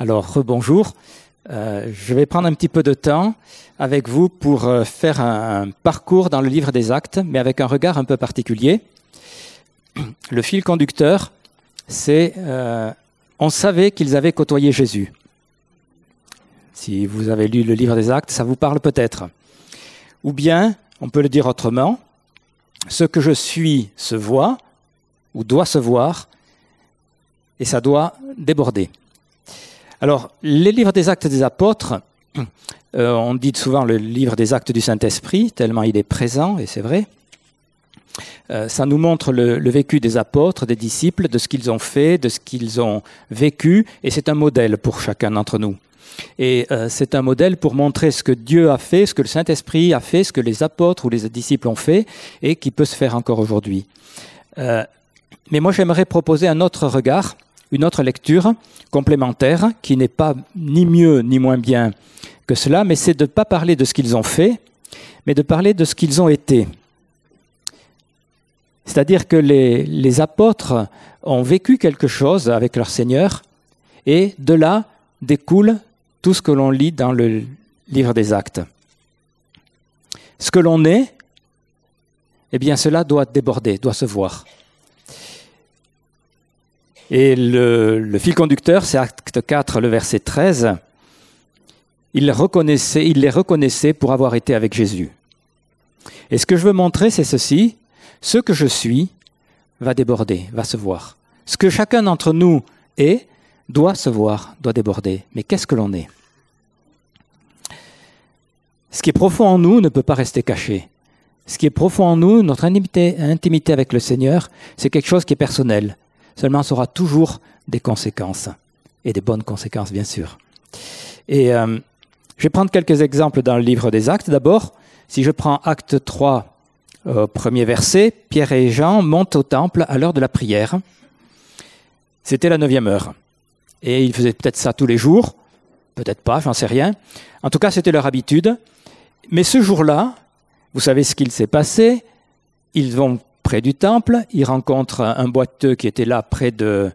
Alors, rebonjour. Euh, je vais prendre un petit peu de temps avec vous pour euh, faire un, parcours dans le livre des actes, mais avec un regard un peu particulier. Le fil conducteur, c'est euh, on savait qu'ils avaient côtoyé Jésus. Si vous avez lu le livre des actes, ça vous parle peut-être. Ou bien, on peut le dire autrement, ce que je suis se voit ou doit se voir, et ça doit déborder. Alors, les livres des actes des apôtres, euh, on dit souvent le livre des actes du Saint-Esprit, tellement il est présent, et c'est vrai. Euh, ça nous montre le, vécu des apôtres, des disciples, de ce qu'ils ont fait, de ce qu'ils ont vécu, et c'est un modèle pour chacun d'entre nous. Et euh, c'est un modèle pour montrer ce que Dieu a fait, ce que le Saint-Esprit a fait, ce que les apôtres ou les disciples ont fait, et qui peut se faire encore aujourd'hui. mais moi, j'aimerais proposer un autre regard une autre lecture complémentaire qui n'est pas ni mieux ni moins bien que cela, mais c'est de ne pas parler de ce qu'ils ont fait, mais de parler de ce qu'ils ont été. C'est-à-dire que les, les, apôtres ont vécu quelque chose avec leur Seigneur, et de là découle tout ce que l'on lit dans le livre des actes. Ce que l'on est, eh bien cela doit déborder, doit se voir. Et le, fil conducteur, c'est acte 4, le verset 13. Il les, reconnaissait, pour avoir été avec Jésus. Et ce que je veux montrer, c'est ceci. Ce que je suis va déborder, va se voir. Ce que chacun d'entre nous est doit se voir, doit déborder. Mais qu'est-ce que l'on est? Ce qui est profond en nous ne peut pas rester caché. Ce qui est profond en nous, notre intimité avec le Seigneur, c'est quelque chose qui est personnel. Seulement, ça aura toujours des conséquences, et des bonnes conséquences, bien sûr. Et euh, je vais prendre quelques exemples dans le livre des Actes. D'abord, si je prends Acte 3, euh, premier verset, Pierre et Jean montent au temple à l'heure de la prière. C'était la neuvième heure. Et ils faisaient peut-être ça tous les jours, peut-être pas, j'en sais rien. En tout cas, c'était leur habitude. Mais ce jour-là, vous savez ce qu'il s'est passé, ils vont près du temple, il rencontre un boiteux qui était là près de,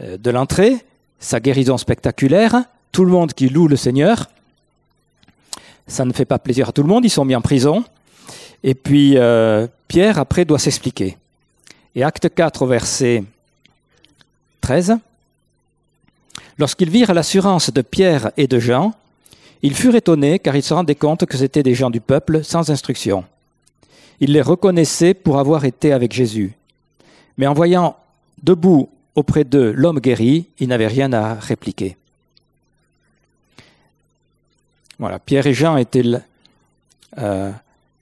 euh, de l'entrée, sa guérison spectaculaire, tout le monde qui loue le Seigneur. Ça ne fait pas plaisir à tout le monde, ils sont mis en prison. Et puis euh, Pierre, après, doit s'expliquer. Et acte 4 au verset 13. Lorsqu'ils virent l'assurance de Pierre et de Jean, ils furent étonnés car ils se rendaient compte que c'étaient des gens du peuple sans instruction. Il les reconnaissait pour avoir été avec Jésus. Mais en voyant debout auprès d'eux l'homme guéri, il n'avait rien à répliquer. Voilà, Pierre et Jean étaient euh,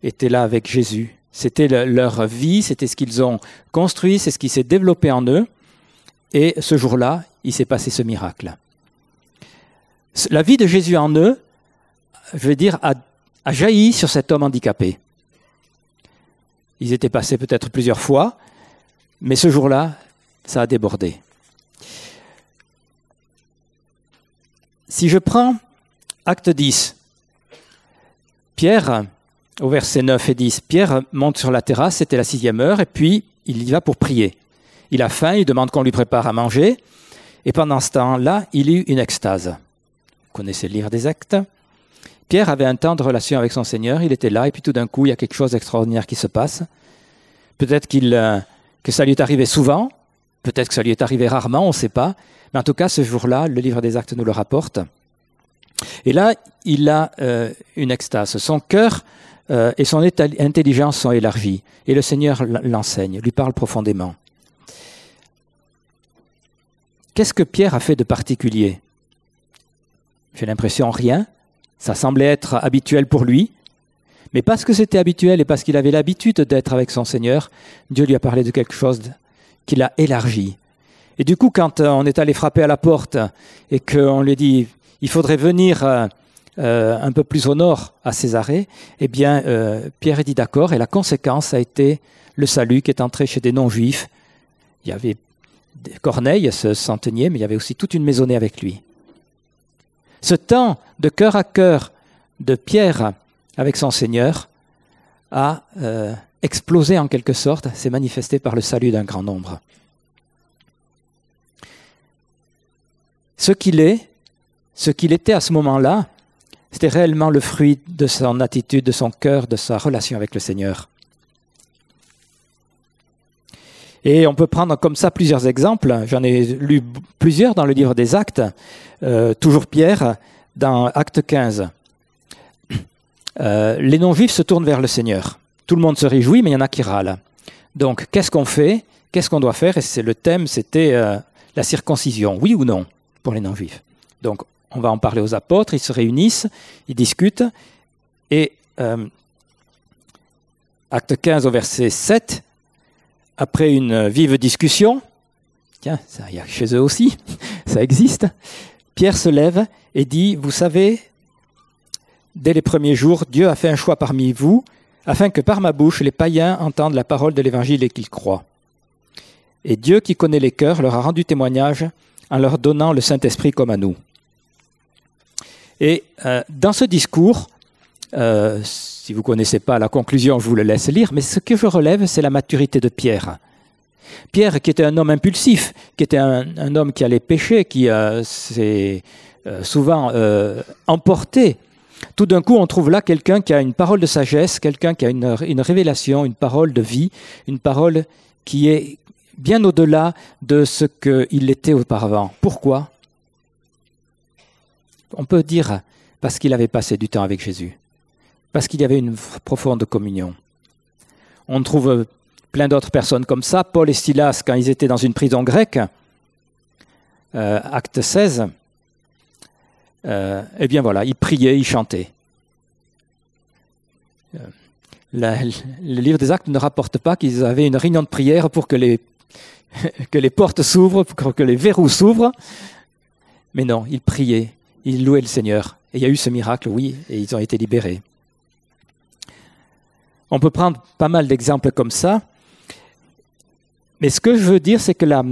étaient là avec Jésus. C'était leur vie, c'était ce qu'ils ont construit, c'est ce qui s'est développé en eux. Et ce jour-là, il s'est passé ce miracle. La vie de Jésus en eux, je veux dire, a jailli sur cet homme handicapé. Ils étaient passés peut-être plusieurs fois, mais ce jour-là, ça a débordé. Si je prends acte 10, Pierre, au verset 9 et 10, Pierre monte sur la terrasse, c'était la sixième heure, et puis il y va pour prier. Il a faim, il demande qu'on lui prépare à manger, et pendant ce temps-là, il eut une extase. Vous connaissez le livre des actes? Pierre avait un temps de relation avec son Seigneur, il était là, et puis tout d'un coup, il y a quelque chose d'extraordinaire qui se passe. Peut-être euh, que ça lui est arrivé souvent, peut-être que ça lui est arrivé rarement, on ne sait pas. Mais en tout cas, ce jour-là, le livre des actes nous le rapporte. Et là, il a euh, une extase. Son cœur euh, et son intelligence sont élargis. Et le Seigneur l'enseigne, lui parle profondément. Qu'est-ce que Pierre a fait de particulier? J'ai l'impression rien. Ça semblait être habituel pour lui. Mais parce que c'était habituel et parce qu'il avait l'habitude d'être avec son Seigneur, Dieu lui a parlé de quelque chose qu'il a élargi. Et du coup, quand euh, on est allé frapper à la porte et qu'on lui dit il faudrait venir euh, euh, un peu plus au nord à Césarée, eh bien, Pierre est dit d'accord et la conséquence a été le salut qui est entré chez des non-juifs. Il y avait Corneille, ce centenier, mais il y avait aussi toute une maisonnée avec lui. Ce temps de cœur à cœur de Pierre avec son Seigneur a euh, explosé en quelque sorte, s'est manifesté par le salut d'un grand nombre. Ce qu'il est, ce qu'il était à ce moment-là, c'était réellement le fruit de son attitude, de son cœur, de sa relation avec le Seigneur. Et on peut prendre comme ça plusieurs exemples. J'en ai lu plusieurs dans le livre des Actes. Euh, toujours Pierre, dans Acte 15. Euh, les non-juifs se tournent vers le Seigneur. Tout le monde se réjouit, mais il y en a qui râlent. Donc, qu'est-ce qu'on fait? Qu'est-ce qu'on doit faire? Et c'est le thème, c'était euh, la circoncision, oui ou non, pour les non-juifs? Donc, on va en parler aux apôtres, ils se réunissent, ils discutent, et acte 15 au verset 7, après une vive discussion, tiens, ça y a chez eux aussi, ça existe, Pierre se lève et dit, vous savez, dès les premiers jours, Dieu a fait un choix parmi vous, afin que par ma bouche les païens entendent la parole de l'Évangile et qu'ils croient. Et Dieu qui connaît les cœurs leur a rendu témoignage en leur donnant le Saint-Esprit comme à nous. Et euh, dans ce discours, euh, si vous ne connaissez pas la conclusion, je vous le laisse lire, mais ce que je relève, c'est la maturité de Pierre. Pierre, qui était un homme impulsif, qui était un, homme qui allait pécher, qui euh, s'est souvent emporté. Tout d'un coup, on trouve là quelqu'un qui a une parole de sagesse, quelqu'un qui a une, une révélation, une parole de vie, une parole qui est bien au-delà de ce qu'il était auparavant. Pourquoi? On peut dire parce qu'il avait passé du temps avec Jésus, parce qu'il y avait une profonde communion. On trouve plein d'autres personnes comme ça. Paul et Silas, quand ils étaient dans une prison grecque, euh, acte 16, euh, eh bien voilà, ils priaient, ils chantaient. Euh, le livre des actes ne rapporte pas qu'ils avaient une réunion de prière pour que les que les portes s'ouvrent, que les verrous s'ouvrent. Mais non, ils priaient, ils louaient le Seigneur. Et il y a eu ce miracle, oui, et ils ont été libérés. On peut prendre pas mal d'exemples comme ça. Mais ce que je veux dire, c'est que la,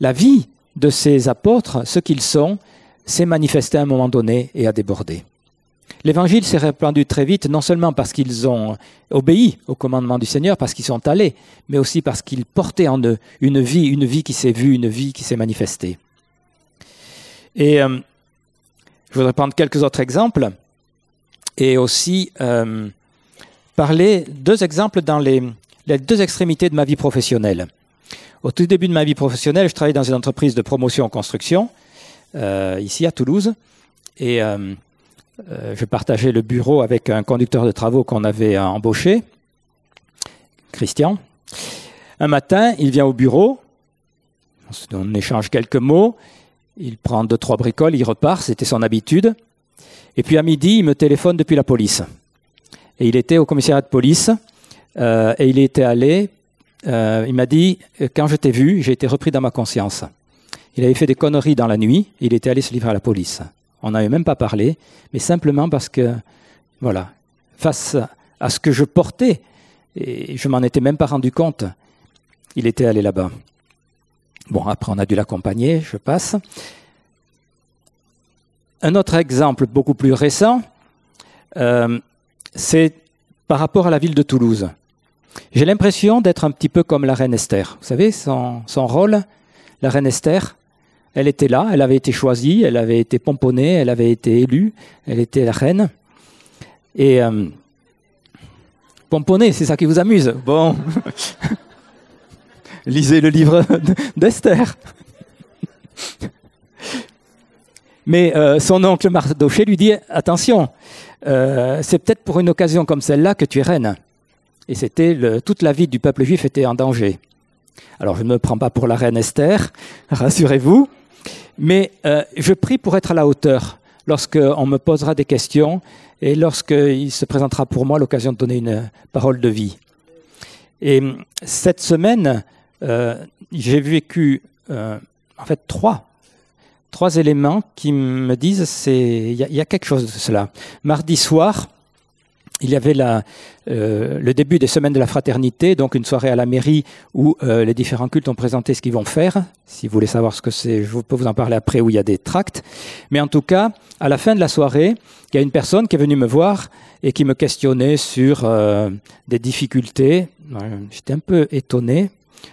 la vie de ces apôtres, ce qu'ils sont, s'est manifestée à un moment donné et a débordé. L'évangile s'est répandu très vite, non seulement parce qu'ils ont obéi au commandement du Seigneur, parce qu'ils sont allés, mais aussi parce qu'ils portaient en eux une vie, une vie qui s'est vue, une vie qui s'est manifestée. Et euh, je voudrais prendre quelques autres exemples et aussi euh, parler deux exemples dans les, deux extrémités de ma vie professionnelle. Au tout début de ma vie professionnelle, je travaillais dans une entreprise de promotion en construction, euh, ici à Toulouse, et euh, je partageais le bureau avec un conducteur de travaux qu'on avait embauché, Christian. Un matin, il vient au bureau, on échange quelques mots, il prend deux, trois bricoles, il repart, c'était son habitude. Et puis à midi, il me téléphone depuis la police. Et il était au commissariat de police, euh, et il était allé, euh, il m'a dit, quand je t'ai vu, j'ai été repris dans ma conscience. Il avait fait des conneries dans la nuit, il était allé se livrer à la police. On n'avait même pas parlé, mais simplement parce que, voilà, face à ce que je portais, et je m'en étais même pas rendu compte, il était allé là-bas. Bon, après on a dû l'accompagner, je passe. Un autre exemple beaucoup plus récent, euh, c'est par rapport à la ville de Toulouse. J'ai l'impression d'être un petit peu comme la reine Esther. Vous savez, son, rôle, la reine Esther, elle était là, elle avait été choisie, elle avait été pomponnée, elle avait été élue, elle était la reine. Et euh, pomponnée, c'est ça qui vous amuse. Bon, lisez le livre d'Esther. Mais euh, son oncle Mardoché lui dit attention, euh, c'est peut-être pour une occasion comme celle-là que tu es reine. Et c'était toute la vie du peuple juif était en danger. Alors je ne me prends pas pour la reine Esther, rassurez-vous, mais euh, je prie pour être à la hauteur lorsqu'on me posera des questions et lorsqu'il se présentera pour moi l'occasion de donner une parole de vie. Et cette semaine, euh, j'ai vécu en fait trois, trois éléments qui me disent il y, y, a quelque chose de cela. Mardi soir, il y avait la, euh, le début des semaines de la fraternité, donc une soirée à la mairie où euh, les différents cultes ont présenté ce qu'ils vont faire. Si vous voulez savoir ce que c'est, je peux vous en parler après où il y a des tracts. Mais en tout cas, à la fin de la soirée, il y a une personne qui est venue me voir et qui me questionnait sur euh, des difficultés. J'étais un peu étonné.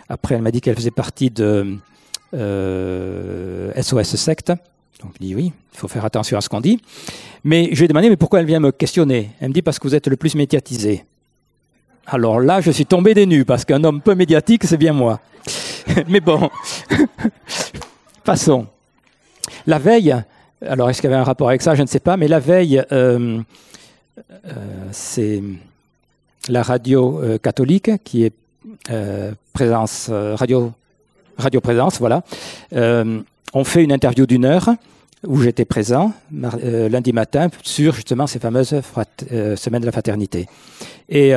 Après, elle m'a dit qu'elle faisait partie de SOS Secte. Donc je dis oui, il faut faire attention à ce qu'on dit. Mais je lui ai demandé, mais pourquoi elle vient me questionner? Elle me dit, parce que vous êtes le plus médiatisé. Alors là, je suis tombé des nues, parce qu'un homme peu médiatique, c'est bien moi. mais bon, passons. La veille, alors est-ce qu'il y avait un rapport avec ça? Je ne sais pas, mais la veille, euh, euh, c'est la radio euh, catholique qui est présence radio radio présence, voilà. on fait une interview d'une heure où j'étais présent lundi matin sur justement ces fameuses semaines de la fraternité. Et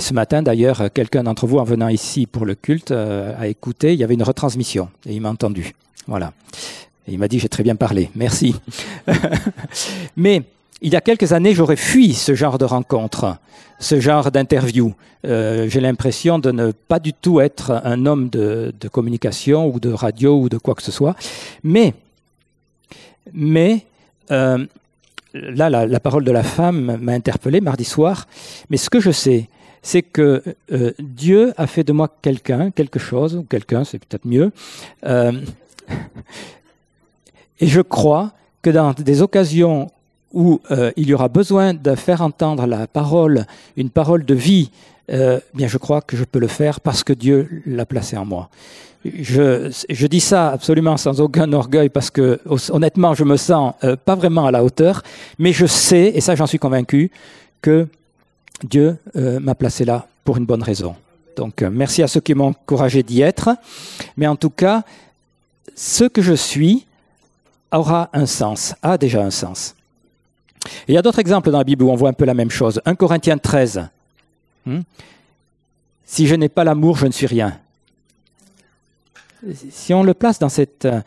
ce matin, d'ailleurs, quelqu'un d'entre vous, en venant ici pour le culte, a écouté, il y avait une retransmission, et il m'a entendu. Voilà. Il m'a dit, j'ai très bien parlé, merci. Mais il y a quelques années, j'aurais fui ce genre de rencontre, ce genre d'interview. Euh, j'ai l'impression de ne pas du tout être un homme de, communication ou de radio ou de quoi que ce soit. Mais, euh, là, la, parole de la femme m'a interpellé mardi soir. Mais ce que je sais, c'est que euh, Dieu a fait de moi quelqu'un, quelque chose, ou quelqu'un, c'est peut-être mieux. Et je crois que dans des occasions où euh, il y aura besoin de faire entendre la parole, une parole de vie, euh, bien je crois que je peux le faire parce que Dieu l'a placé en moi. Je, dis ça absolument sans aucun orgueil parce que honnêtement je me sens euh, pas vraiment à la hauteur, mais je sais, et ça j'en suis convaincu, que Dieu m'a placé là pour une bonne raison. Donc merci à ceux qui m'ont encouragé d'y être, mais en tout cas, ce que je suis, aura un sens, a déjà un sens. Il y a d'autres exemples dans la Bible où on voit un peu la même chose. 1 Corinthiens 13. Hmm? Si je n'ai pas l'amour, je ne suis rien. Si on le place dans cette euh,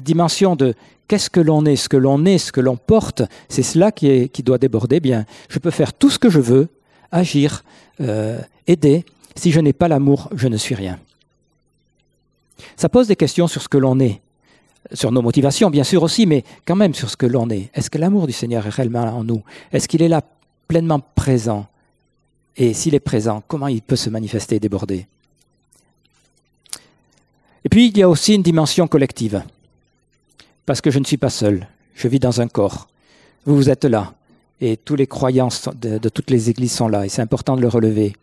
dimension de qu'est-ce que l'on est, ce que l'on est, ce que l'on porte, c'est cela qui, doit déborder. Bien, je peux faire tout ce que je veux, agir, euh, aider. Si je n'ai pas l'amour, je ne suis rien. Ça pose des questions sur ce que l'on est sur nos motivations, bien sûr aussi, mais quand même sur ce que l'on est. Est-ce que l'amour du Seigneur est réellement en nous? Est-ce qu'il est là pleinement présent? Et s'il est présent, comment il peut se manifester et déborder? Et puis, il y a aussi une dimension collective. Parce que je ne suis pas seul, je vis dans un corps. Vous, vous êtes là. Et tous les croyants de, toutes les églises sont là. Et c'est important de le relever.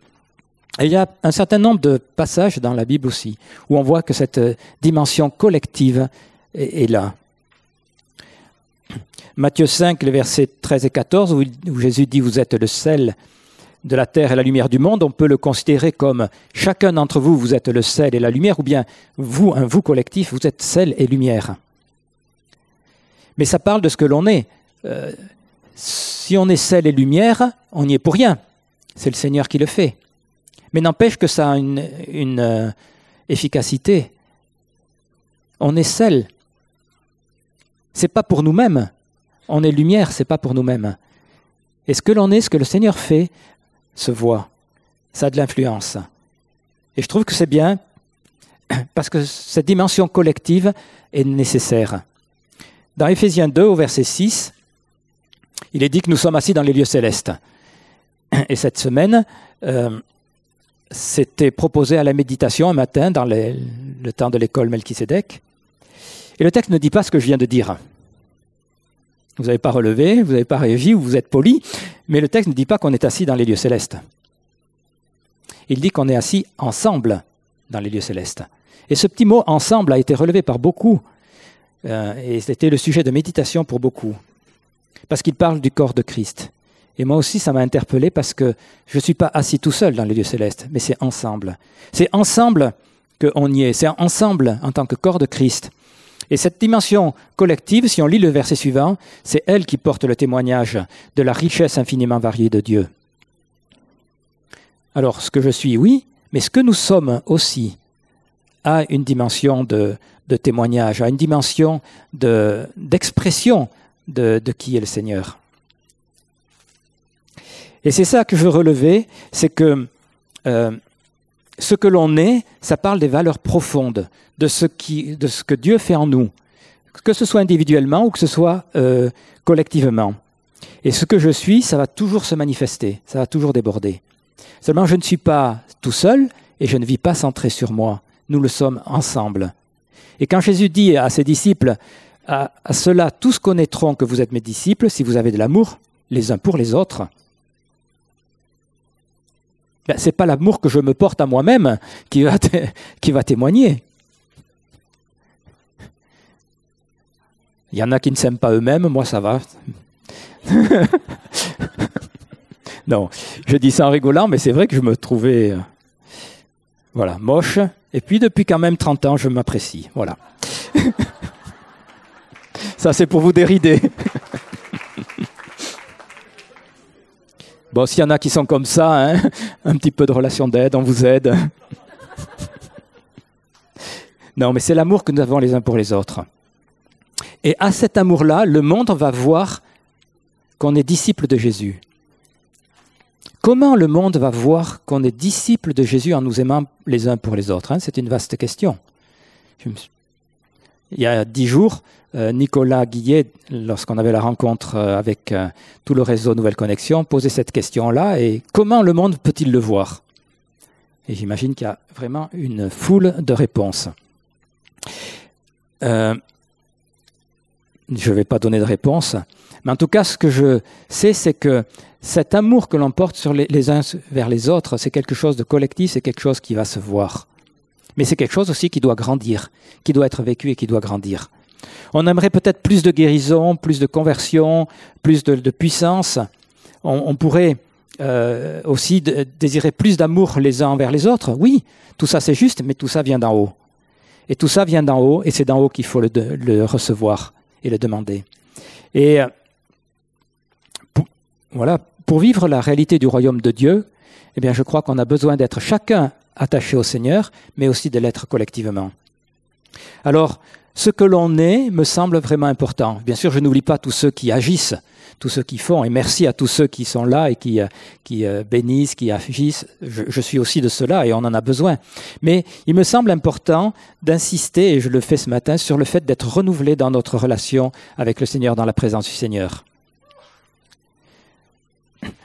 Et il y a un certain nombre de passages dans la Bible aussi, où on voit que cette dimension collective est, là. Matthieu 5, les versets 13 et 14, où, Jésus dit Vous êtes le sel de la terre et la lumière du monde, on peut le considérer comme chacun d'entre vous, vous êtes le sel et la lumière, ou bien vous, un vous collectif, vous êtes sel et lumière. Mais ça parle de ce que l'on est. Euh, si on est sel et lumière, on n'y est pour rien. C'est le Seigneur qui le fait. Mais n'empêche que ça a une, euh, efficacité. On est sel c'est pas pour nous-mêmes. On est lumière, c'est pas pour nous-mêmes. Et ce que l'on est, ce que le Seigneur fait, se voit. Ça a de l'influence. Et je trouve que c'est bien parce que cette dimension collective est nécessaire. Dans Éphésiens 2, au verset 6, il est dit que nous sommes assis dans les lieux célestes. Et cette semaine, euh, c'était proposé à la méditation un matin dans le temps de l'école Melchisedec. Et le texte ne dit pas ce que je viens de dire. Vous n'avez pas relevé, vous n'avez pas réagi ou vous êtes poli, mais le texte ne dit pas qu'on est assis dans les lieux célestes. Il dit qu'on est assis ensemble dans les lieux célestes. Et ce petit mot ensemble a été relevé par beaucoup, euh, et c'était le sujet de méditation pour beaucoup, parce qu'il parle du corps de Christ. Et moi aussi, ça m'a interpellé parce que je ne suis pas assis tout seul dans les lieux célestes, mais c'est ensemble. C'est ensemble qu'on y est, c'est ensemble en tant que corps de Christ et cette dimension collective, si on lit le verset suivant, c'est elle qui porte le témoignage de la richesse infiniment variée de Dieu. Alors, ce que je suis, oui, mais ce que nous sommes aussi a une dimension de, témoignage, a une dimension d'expression de, qui est le Seigneur. Et c'est ça que je veux relever, c'est que euh, ce que l'on est, ça parle des valeurs profondes, de ce, qui, de ce que Dieu fait en nous, que ce soit individuellement ou que ce soit euh, collectivement. Et ce que je suis, ça va toujours se manifester, ça va toujours déborder. Seulement, je ne suis pas tout seul et je ne vis pas centré sur moi. Nous le sommes ensemble. Et quand Jésus dit à ses disciples, à, cela tous connaîtront que vous êtes mes disciples si vous avez de l'amour les uns pour les autres. Ben, Ce n'est pas l'amour que je me porte à moi-même qui va, qui va témoigner. Il y en a qui ne s'aiment pas eux-mêmes, moi ça va. non, je dis ça en rigolant, mais c'est vrai que je me trouvais euh, voilà, moche. Et puis depuis quand même 30 ans, je m'apprécie. Voilà. ça c'est pour vous dérider. Bon, s'il y en a qui sont comme ça, hein, un petit peu de relation d'aide, on vous aide. non, mais c'est l'amour que nous avons les uns pour les autres. Et à cet amour-là, le monde va voir qu'on est disciple de Jésus. Comment le monde va voir qu'on est disciple de Jésus en nous aimant les uns pour les autres hein? C'est une vaste question. Il y a dix jours, euh, Nicolas Guillet, lorsqu'on avait la rencontre euh, avec euh, tout le réseau Nouvelle Connexion, posait cette question-là, et comment le monde peut-il le voir? Et j'imagine qu'il y a vraiment une foule de réponses. Je ne vais pas donner de réponse. Mais en tout cas, ce que je sais, c'est que cet amour que l'on porte sur les, uns vers les autres, c'est quelque chose de collectif, c'est quelque chose qui va se voir. Mais c'est quelque chose aussi qui doit grandir, qui doit être vécu et qui doit grandir. On aimerait peut-être plus de guérison, plus de conversion, plus de, puissance. On, pourrait euh, aussi désirer plus d'amour les uns envers les autres. Oui, tout ça c'est juste, mais tout ça vient d'en haut. Et tout ça vient d'en haut, et c'est d'en haut qu'il faut le recevoir et le demander. Et euh, pour, voilà, pour vivre la réalité du royaume de Dieu, eh bien, je crois qu'on a besoin d'être chacun attaché au Seigneur, mais aussi de l'être collectivement. Alors, ce que l'on est me semble vraiment important. Bien sûr, je n'oublie pas tous ceux qui agissent, tous ceux qui font, et merci à tous ceux qui sont là et qui, euh, qui euh, bénissent, qui agissent. Je, suis aussi de cela et on en a besoin. Mais il me semble important d'insister, et je le fais ce matin, sur le fait d'être renouvelé dans notre relation avec le Seigneur, dans la présence du Seigneur.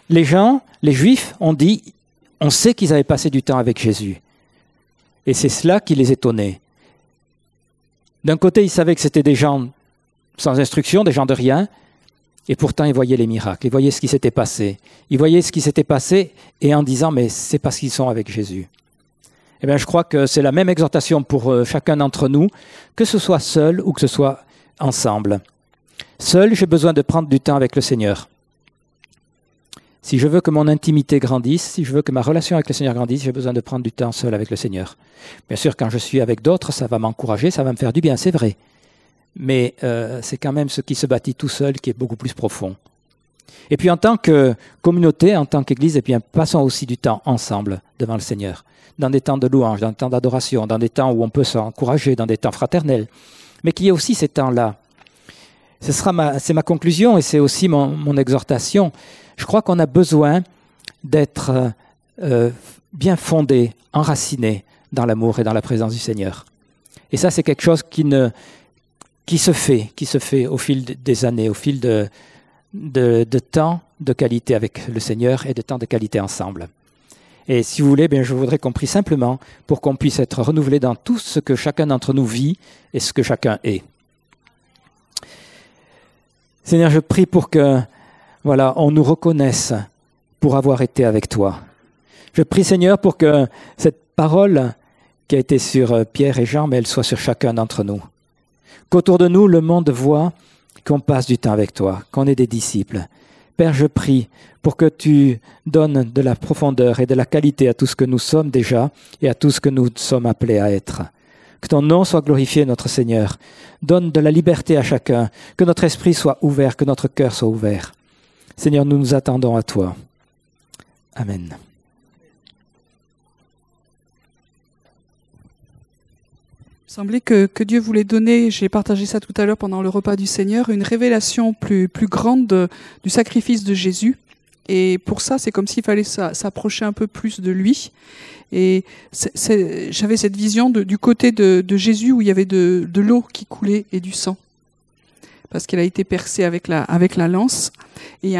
Les gens, les Juifs, ont dit, on sait qu'ils avaient passé du temps avec Jésus. Et c'est cela qui les étonnait. D'un côté, ils savaient que c'était des gens sans instruction, des gens de rien, et pourtant ils voyaient les miracles, ils voyaient ce qui s'était passé. Ils voyaient ce qui s'était passé et en disant, mais c'est parce qu'ils sont avec Jésus. Eh bien, je crois que c'est la même exhortation pour euh, chacun d'entre nous, que ce soit seul ou que ce soit ensemble. Seul, j'ai besoin de prendre du temps avec le Seigneur. Si je veux que mon intimité grandisse, si je veux que ma relation avec le Seigneur grandisse, j'ai besoin de prendre du temps seul avec le Seigneur. Bien sûr, quand je suis avec d'autres, ça va m'encourager, ça va me faire du bien, c'est vrai. Mais euh, c'est quand même ce qui se bâtit tout seul qui est beaucoup plus profond. Et puis en tant que communauté, en tant qu'Église, et eh bien, passons aussi du temps ensemble devant le Seigneur, dans des temps de louange, dans des temps d'adoration, dans des temps où on peut s'encourager, dans des temps fraternels. Mais qu'il y ait aussi ces temps-là. Ce sera ma, c'est ma conclusion et c'est aussi mon, exhortation je crois qu'on a besoin d'être euh, euh, bien fondé, enraciné dans l'amour et dans la présence du Seigneur. Et ça, c'est quelque chose qui, ne, se fait, au fil des années, au fil de, de, temps de qualité avec le Seigneur et de temps de qualité ensemble. Et si vous voulez, bien, je voudrais qu'on prie simplement pour qu'on puisse être renouvelé dans tout ce que chacun d'entre nous vit et ce que chacun est. Seigneur, je prie pour que voilà, on nous reconnaisse pour avoir été avec toi. Je prie Seigneur pour que cette parole qui a été sur euh, Pierre et Jean, mais elle soit sur chacun d'entre nous. Qu'autour de nous, le monde voit qu'on passe du temps avec toi, qu'on est des disciples. Père, je prie pour que tu donnes de la profondeur et de la qualité à tout ce que nous sommes déjà et à tout ce que nous sommes appelés à être. Que ton nom soit glorifié, notre Seigneur. Donne de la liberté à chacun, que notre esprit soit ouvert, que notre cœur soit ouvert. Seigneur, nous nous attendons à toi. Amen. Il semblait que, que, Dieu voulait donner, j'ai partagé ça tout à l'heure pendant le repas du Seigneur, une révélation plus, plus grande du sacrifice de Jésus. Et pour ça, c'est comme s'il fallait s'approcher un peu plus de lui. Et j'avais cette vision du côté de, Jésus où il y avait de, l'eau qui coulait et du sang parce qu'elle a été percée avec la, avec la lance. Et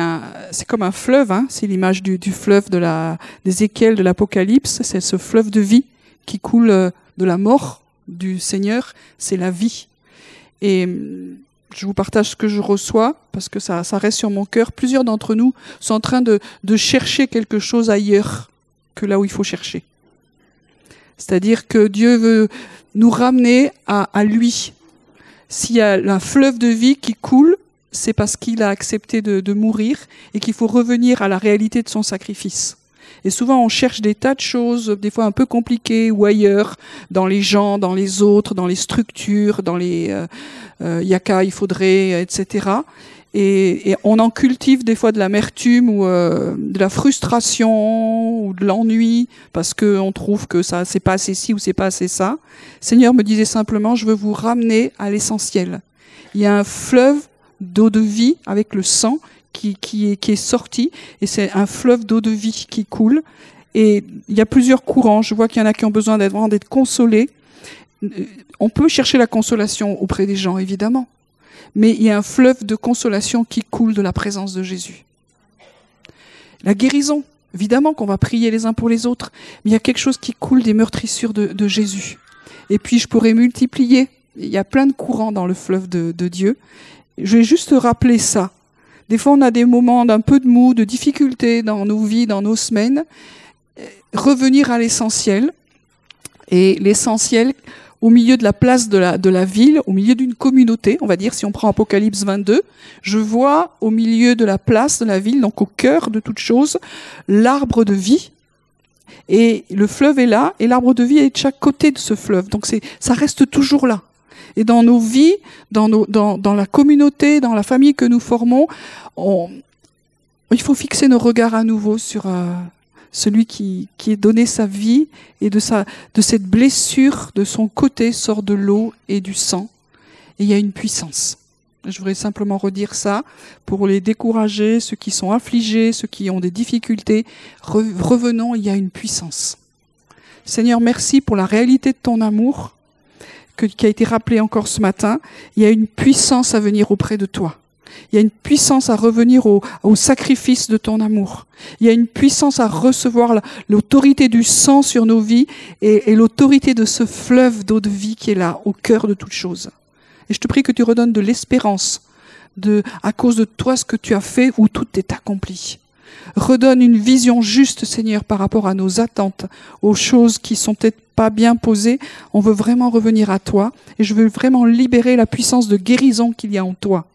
c'est comme un fleuve, hein, c'est l'image du, du, fleuve de la, des équelles de l'Apocalypse, c'est ce fleuve de vie qui coule euh, de la mort du Seigneur, c'est la vie. Et je vous partage ce que je reçois parce que ça, reste sur mon cœur. Plusieurs d'entre nous sont en train de, chercher quelque chose ailleurs que là où il faut chercher. C'est-à-dire que Dieu veut nous ramener à, lui. S'il y a un fleuve de vie qui coule, c'est parce qu'il a accepté de mourir et qu'il faut revenir à la réalité de son sacrifice. Et souvent, on cherche des tas de choses, des fois un peu compliquées ou ailleurs, dans les gens, dans les autres, dans les structures, dans les euh, euh, yaka, il faudrait, etc. Et, et, on en cultive des fois de l'amertume ou euh, de la frustration ou de l'ennui parce que on trouve que ça c'est pas assez ci ou c'est pas assez ça. Seigneur me disait simplement, je veux vous ramener à l'essentiel. Il y a un fleuve d'eau de vie avec le sang qui, est, sorti et c'est un fleuve d'eau de vie qui coule. Et il y a plusieurs courants. Je vois qu'il y en a qui ont besoin d'être consolés. On peut chercher la consolation auprès des gens, évidemment, mais il y a un fleuve de consolation qui coule de la présence de Jésus. La guérison, évidemment qu'on va prier les uns pour les autres, mais il y a quelque chose qui coule des meurtrissures de, de Jésus. Et puis je pourrais multiplier. Il y a plein de courants dans le fleuve de, de Dieu. Je vais juste rappeler ça. Des fois, on a des moments d'un peu de mou, de difficulté dans nos vies, dans nos semaines. Revenir à l'essentiel. Et l'essentiel, au milieu de la place de la, ville, au milieu d'une communauté, on va dire, si on prend Apocalypse 22, je vois au milieu de la place de la ville, donc au cœur de toute chose, l'arbre de vie. Et le fleuve est là, et l'arbre de vie est de chaque côté de ce fleuve. Donc ça reste toujours là. Et dans nos vies, dans, nos, dans, dans la communauté, dans la famille que nous formons, on, il faut fixer nos regards à nouveau sur euh, celui qui, qui est donné sa vie et de, sa, de cette blessure, de son côté sort de l'eau et du sang. Et il y a une puissance. Je voudrais simplement redire ça pour les décourager, ceux qui sont affligés, ceux qui ont des difficultés. Revenons, il y a une puissance. Seigneur, merci pour la réalité de ton amour que, qui a été rappelé encore ce matin, il y a une puissance à venir auprès de toi. Il y a une puissance à revenir au, sacrifice de ton amour. Il y a une puissance à recevoir l'autorité du sang sur nos vies et, et l'autorité de ce fleuve d'eau de vie qui est là, au cœur de toute chose. Et je te prie que tu redonnes de l'espérance de, à cause de toi ce que tu as fait où tout est accompli. Redonne une vision juste, Seigneur, par rapport à nos attentes, aux choses qui sont peut-être pas bien posées. On veut vraiment revenir à toi et je veux vraiment libérer la puissance de guérison qu'il y a en toi.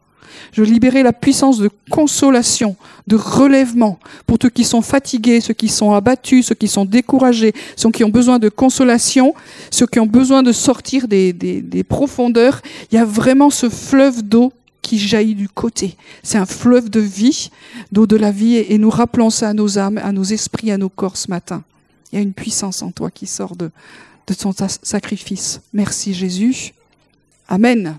Je veux libérer la puissance de consolation, de relèvement pour ceux qui sont fatigués, ceux qui sont abattus, ceux qui sont découragés, ceux qui ont besoin de consolation, ceux qui ont besoin de sortir des, des, des profondeurs. Il y a vraiment ce fleuve d'eau qui jaillit du côté. C'est un fleuve de vie, d'eau de la vie, et nous rappelons ça à nos âmes, à nos esprits, à nos corps ce matin. Il y a une puissance en toi qui sort de, de ton sacrifice. Merci Jésus. Amen.